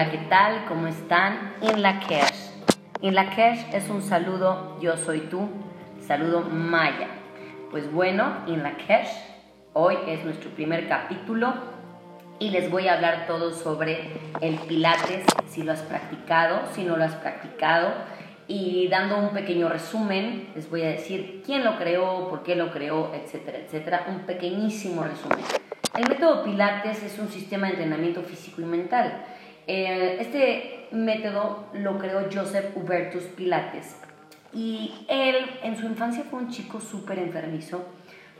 Hola, ¿qué tal? ¿Cómo están? En la cash. En la cash es un saludo, yo soy tú, saludo maya. Pues bueno, en la cash, hoy es nuestro primer capítulo y les voy a hablar todo sobre el pilates, si lo has practicado, si no lo has practicado. Y dando un pequeño resumen, les voy a decir quién lo creó, por qué lo creó, etcétera, etcétera. Un pequeñísimo resumen. El método Pilates es un sistema de entrenamiento físico y mental. Eh, este método lo creó Joseph Hubertus Pilates y él en su infancia fue un chico súper enfermizo,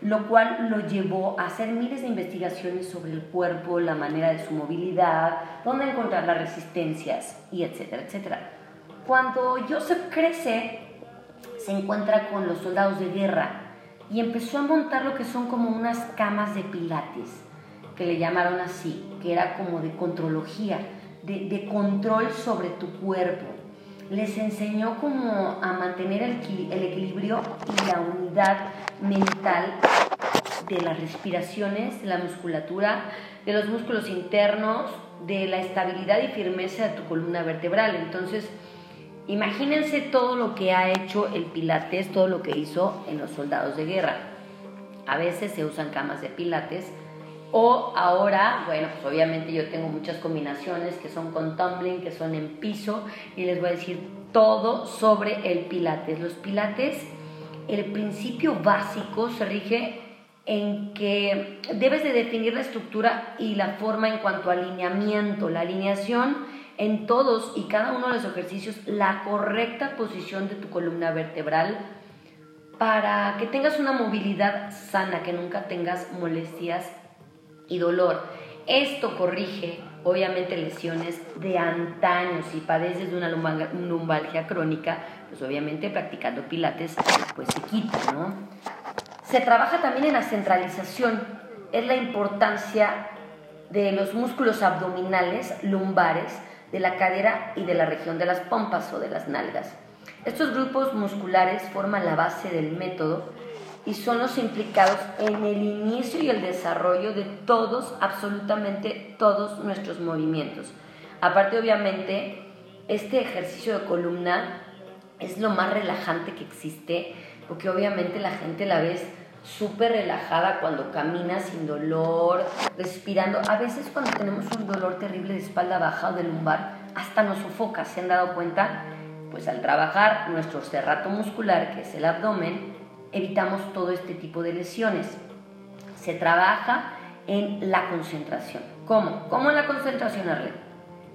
lo cual lo llevó a hacer miles de investigaciones sobre el cuerpo, la manera de su movilidad, dónde encontrar las resistencias y etcétera, etcétera. Cuando Joseph crece, se encuentra con los soldados de guerra y empezó a montar lo que son como unas camas de pilates, que le llamaron así, que era como de contrología, de, control sobre tu cuerpo. Les enseñó como a mantener el, el equilibrio y la unidad mental de las respiraciones, de la musculatura, de los músculos internos, de la estabilidad y firmeza de tu columna vertebral. Entonces, Imagínense todo lo que ha hecho el Pilates, todo lo que hizo en los soldados de guerra. A veces se usan camas de Pilates o ahora, bueno, pues obviamente yo tengo muchas combinaciones que son con tumbling, que son en piso y les voy a decir todo sobre el Pilates. Los Pilates, el principio básico se rige en que debes de definir la estructura y la forma en cuanto a alineamiento. La alineación en todos y cada uno de los ejercicios la correcta posición de tu columna vertebral para que tengas una movilidad sana, que nunca tengas molestias y dolor. Esto corrige obviamente lesiones de antaño. Si padeces de una lumbalgia crónica, pues obviamente practicando pilates pues se quita, ¿no? Se trabaja también en la centralización. Es la importancia de los músculos abdominales, lumbares, de la cadera y de la región de las pompas o de las nalgas. Estos grupos musculares forman la base del método y son los implicados en el inicio y el desarrollo de todos, absolutamente todos nuestros movimientos. Aparte, obviamente, este ejercicio de columna es lo más relajante que existe, porque obviamente la gente la ves súper relajada cuando camina sin dolor, respirando. A veces cuando tenemos un dolor terrible de espalda baja o de lumbar, hasta nos sofoca, ¿se han dado cuenta? Pues al trabajar nuestro cerrato muscular, que es el abdomen, evitamos todo este tipo de lesiones. Se trabaja en la concentración. ¿Cómo? ¿Cómo en la concentración, Arlet?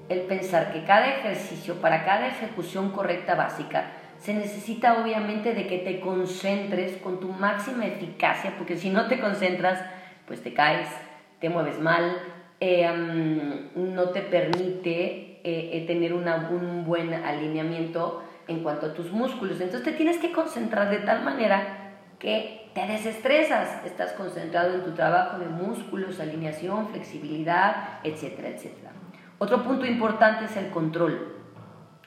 El pensar que cada ejercicio, para cada ejecución correcta básica, se necesita obviamente de que te concentres con tu máxima eficacia, porque si no te concentras, pues te caes, te mueves mal, eh, no te permite eh, eh, tener un buen alineamiento en cuanto a tus músculos. Entonces te tienes que concentrar de tal manera que te desestresas, estás concentrado en tu trabajo de músculos, alineación, flexibilidad, etcétera, etcétera. Otro punto importante es el control.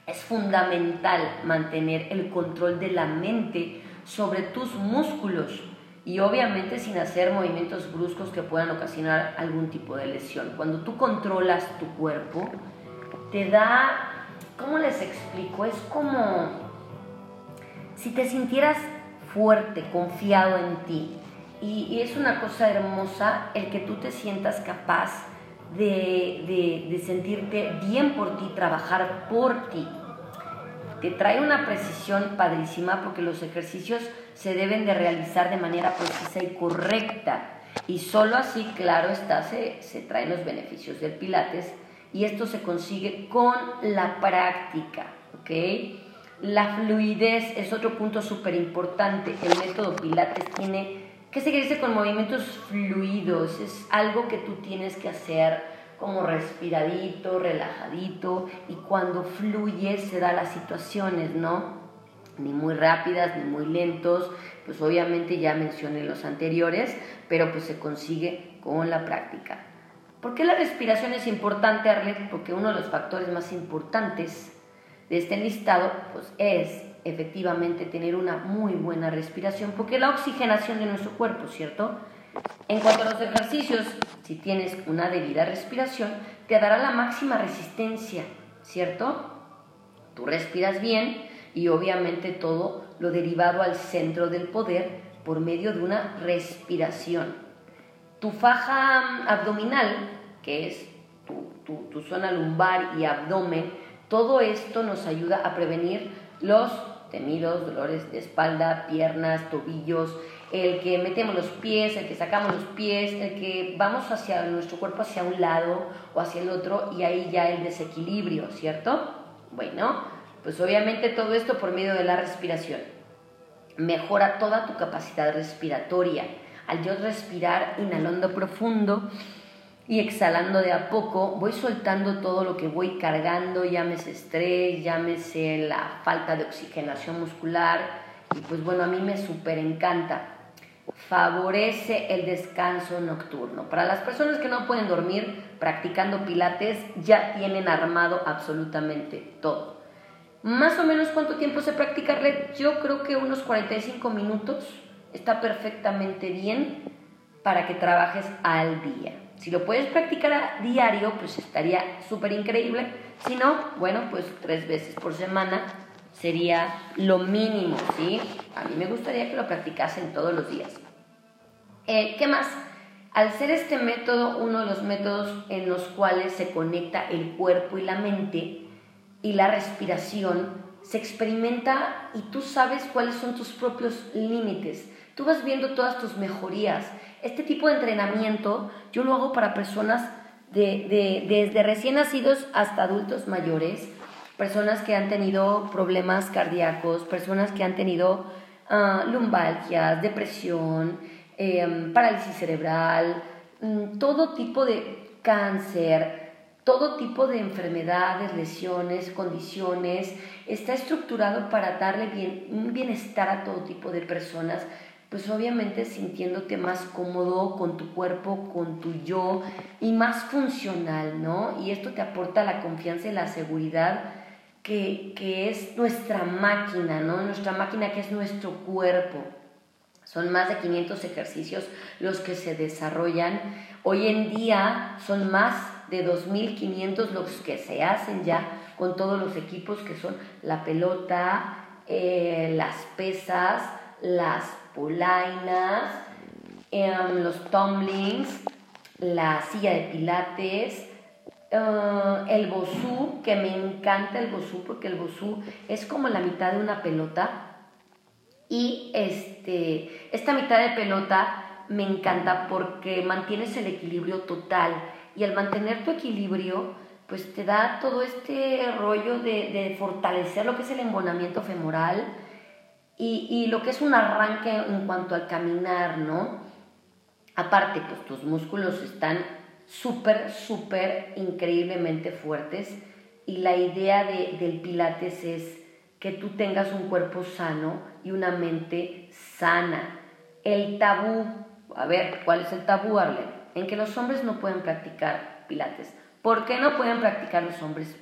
Es fundamental mantener el control de la mente sobre tus músculos y obviamente sin hacer movimientos bruscos que puedan ocasionar algún tipo de lesión. Cuando tú controlas tu cuerpo, te da, ¿cómo les explico? Es como si te sintieras fuerte, confiado en ti. Y, es una cosa hermosa el que tú te sientas capaz de, de sentirte bien por ti, trabajar por ti te trae una precisión padrísima porque los ejercicios se deben de realizar de manera precisa y correcta. Y solo así, claro está, se, se traen los beneficios del Pilates y esto se consigue con la práctica, ¿ok? La fluidez es otro punto súper importante. El método Pilates tiene que seguirse con movimientos fluidos, es algo que tú tienes que hacer como respiradito, relajadito y cuando fluye se da las situaciones, ¿no? Ni muy rápidas, ni muy lentos, pues obviamente ya mencioné los anteriores, pero pues se consigue con la práctica. ¿Por qué la respiración es importante, Arlet? Porque uno de los factores más importantes de este listado pues es efectivamente tener una muy buena respiración, porque la oxigenación de nuestro cuerpo, ¿cierto? En cuanto a los ejercicios, si tienes una debida respiración, te dará la máxima resistencia, ¿cierto? Tú respiras bien y obviamente todo lo derivado al centro del poder por medio de una respiración. Tu faja abdominal, que es tu, zona lumbar y abdomen, todo esto nos ayuda a prevenir los temidos dolores de espalda, piernas, tobillos, el que metemos los pies, el que sacamos los pies, el que vamos hacia nuestro cuerpo hacia un lado o hacia el otro y ahí ya el desequilibrio, ¿cierto? Bueno, pues obviamente todo esto por medio de la respiración. Mejora toda tu capacidad respiratoria. Al yo respirar inhalando profundo, y exhalando de a poco voy soltando todo lo que voy cargando, llámese estrés, llámese la falta de oxigenación muscular y pues bueno, a mí me súper encanta. Favorece el descanso nocturno. Para las personas que no pueden dormir practicando pilates ya tienen armado absolutamente todo. Más o menos cuánto tiempo se practica yo creo que unos 45 minutos está perfectamente bien para que trabajes al día. Si lo puedes practicar a diario, pues estaría súper increíble. Si no, bueno, pues tres veces por semana sería lo mínimo, ¿sí? A mí me gustaría que lo practicasen todos los días. Eh, ¿Qué más? Al ser este método uno de los métodos en los cuales se conecta el cuerpo y la mente y la respiración, se experimenta y tú sabes cuáles son tus propios límites. Tú vas viendo todas tus mejorías este tipo de entrenamiento yo lo hago para personas de, desde recién nacidos hasta adultos mayores, personas que han tenido problemas cardíacos, personas que han tenido uh, lumbalgias, depresión, em, parálisis cerebral, mm, todo tipo de cáncer, todo tipo de enfermedades, lesiones, condiciones, está estructurado para darle bien, un bienestar a todo tipo de personas pues obviamente sintiéndote más cómodo con tu cuerpo, con tu yo y más funcional, ¿no? Y esto te aporta la confianza y la seguridad que, que es nuestra máquina, ¿no? Nuestra máquina que es nuestro cuerpo. Son más de 500 ejercicios los que se desarrollan. Hoy en día son más de 2.500 los que se hacen ya con todos los equipos que son la pelota, eh, las pesas, las polainas, em, los tumblings, la silla de pilates, eh, el bosú, que me encanta el bosú porque el bosú es como la mitad de una pelota. Y este, esta mitad de pelota me encanta porque mantienes el equilibrio total. Y al mantener tu equilibrio, pues te da todo este rollo de, fortalecer lo que es el embonamiento femoral, y, lo que es un arranque en cuanto al caminar, ¿no? Aparte, pues tus músculos están súper, súper increíblemente fuertes y la idea de, del pilates es que tú tengas un cuerpo sano y una mente sana. El tabú, a ver, ¿cuál es el tabú, Arlen? En que los hombres no pueden practicar pilates. ¿Por qué no pueden practicar los hombres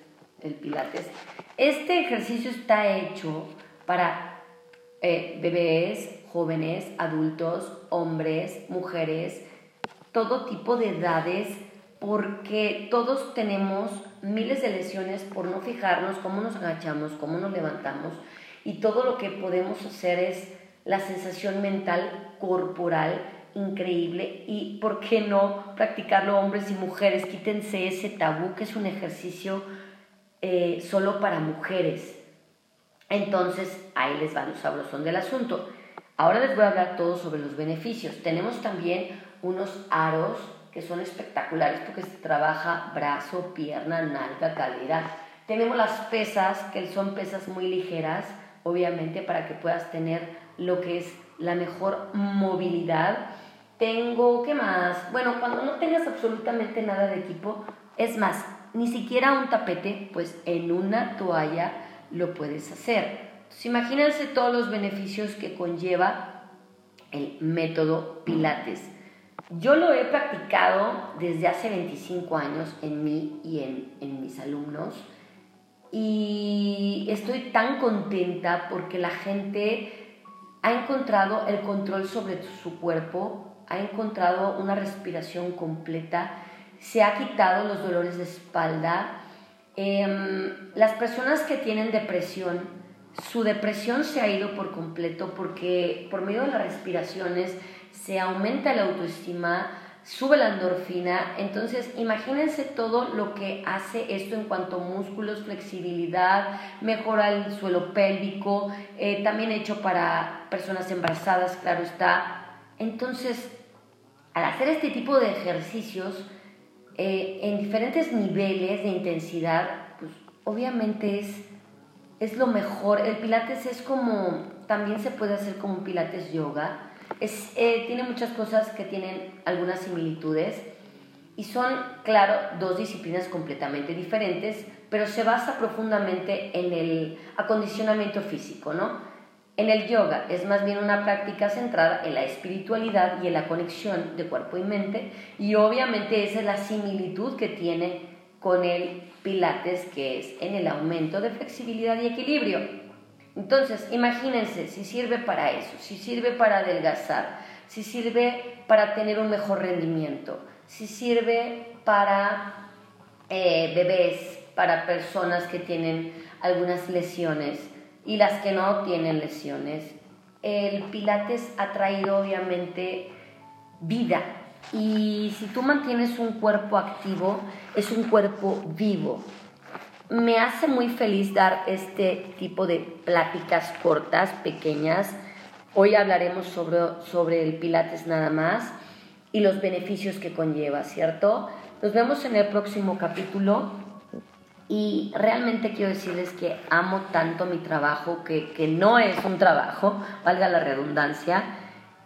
el pilates? Este ejercicio está hecho para eh, bebés, jóvenes, adultos, hombres, mujeres, todo tipo de edades, porque todos tenemos miles de lesiones por no fijarnos cómo nos agachamos, cómo nos levantamos, y todo lo que podemos hacer es la sensación mental corporal increíble y por qué no practicarlo hombres y mujeres, quítense ese tabú que es un ejercicio eh, solo para mujeres. Entonces, ahí les va lo sabrosón del asunto. Ahora les voy a hablar todo sobre los beneficios. Tenemos también unos aros que son espectaculares porque se trabaja brazo, pierna, nalga, cadera. Tenemos las pesas, que son pesas muy ligeras, obviamente, para que puedas tener lo que es la mejor movilidad. Tengo, ¿qué más? Bueno, cuando no tengas absolutamente nada de equipo, es más, ni siquiera un tapete, pues en una toalla lo puedes hacer. Entonces, imagínense todos los beneficios que conlleva el método Pilates. Yo lo he practicado desde hace 25 años en mí y en, en mis alumnos y estoy tan contenta porque la gente ha encontrado el control sobre su cuerpo ha encontrado una respiración completa, se ha quitado los dolores de espalda. Em, las personas que tienen depresión, su depresión se ha ido por completo porque por medio de las respiraciones se aumenta la autoestima, sube la endorfina. Entonces, imagínense todo lo que hace esto en cuanto a músculos, flexibilidad, mejora el suelo pélvico, eh, también hecho para personas embarazadas, claro está. Entonces, al hacer este tipo de ejercicios eh, en diferentes niveles de intensidad, pues obviamente es, es lo mejor. El pilates es como, también se puede hacer como un pilates yoga es, eh, tiene muchas cosas que tienen algunas similitudes y son, claro, dos disciplinas completamente diferentes, pero se basa profundamente en el acondicionamiento físico, ¿no? En el yoga es más bien una práctica centrada en la espiritualidad y en la conexión de cuerpo y mente, y obviamente esa es la similitud que tiene con el pilates, que es en el aumento de flexibilidad y equilibrio. Entonces, imagínense si sirve para eso, si sirve para adelgazar, si sirve para tener un mejor rendimiento, si sirve para eh, bebés, para personas que tienen algunas lesiones y las que no tienen lesiones. El Pilates ha traído obviamente vida y si tú mantienes un cuerpo activo, es un cuerpo vivo me hace muy feliz dar este tipo de pláticas cortas, pequeñas. Hoy hablaremos sobre, sobre el Pilates nada más y los beneficios que conlleva, ¿cierto? Nos vemos en el próximo capítulo y realmente quiero decirles que amo tanto mi trabajo, que, que no es un trabajo, valga la redundancia.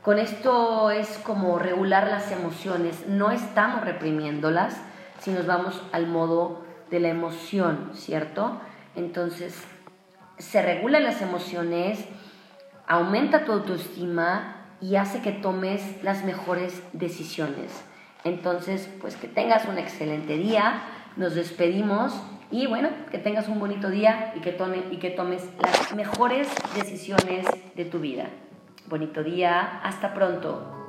Con esto es como regular las emociones, no estamos reprimiéndolas, si nos vamos al modo de la emoción, ¿cierto? Entonces, se regulan las emociones, aumenta tu autoestima y hace que tomes las mejores decisiones. Entonces, pues que tengas un excelente día, nos despedimos y bueno, que tengas un bonito día y que, tome, y que tomes las mejores decisiones de tu vida. Bonito día, hasta pronto.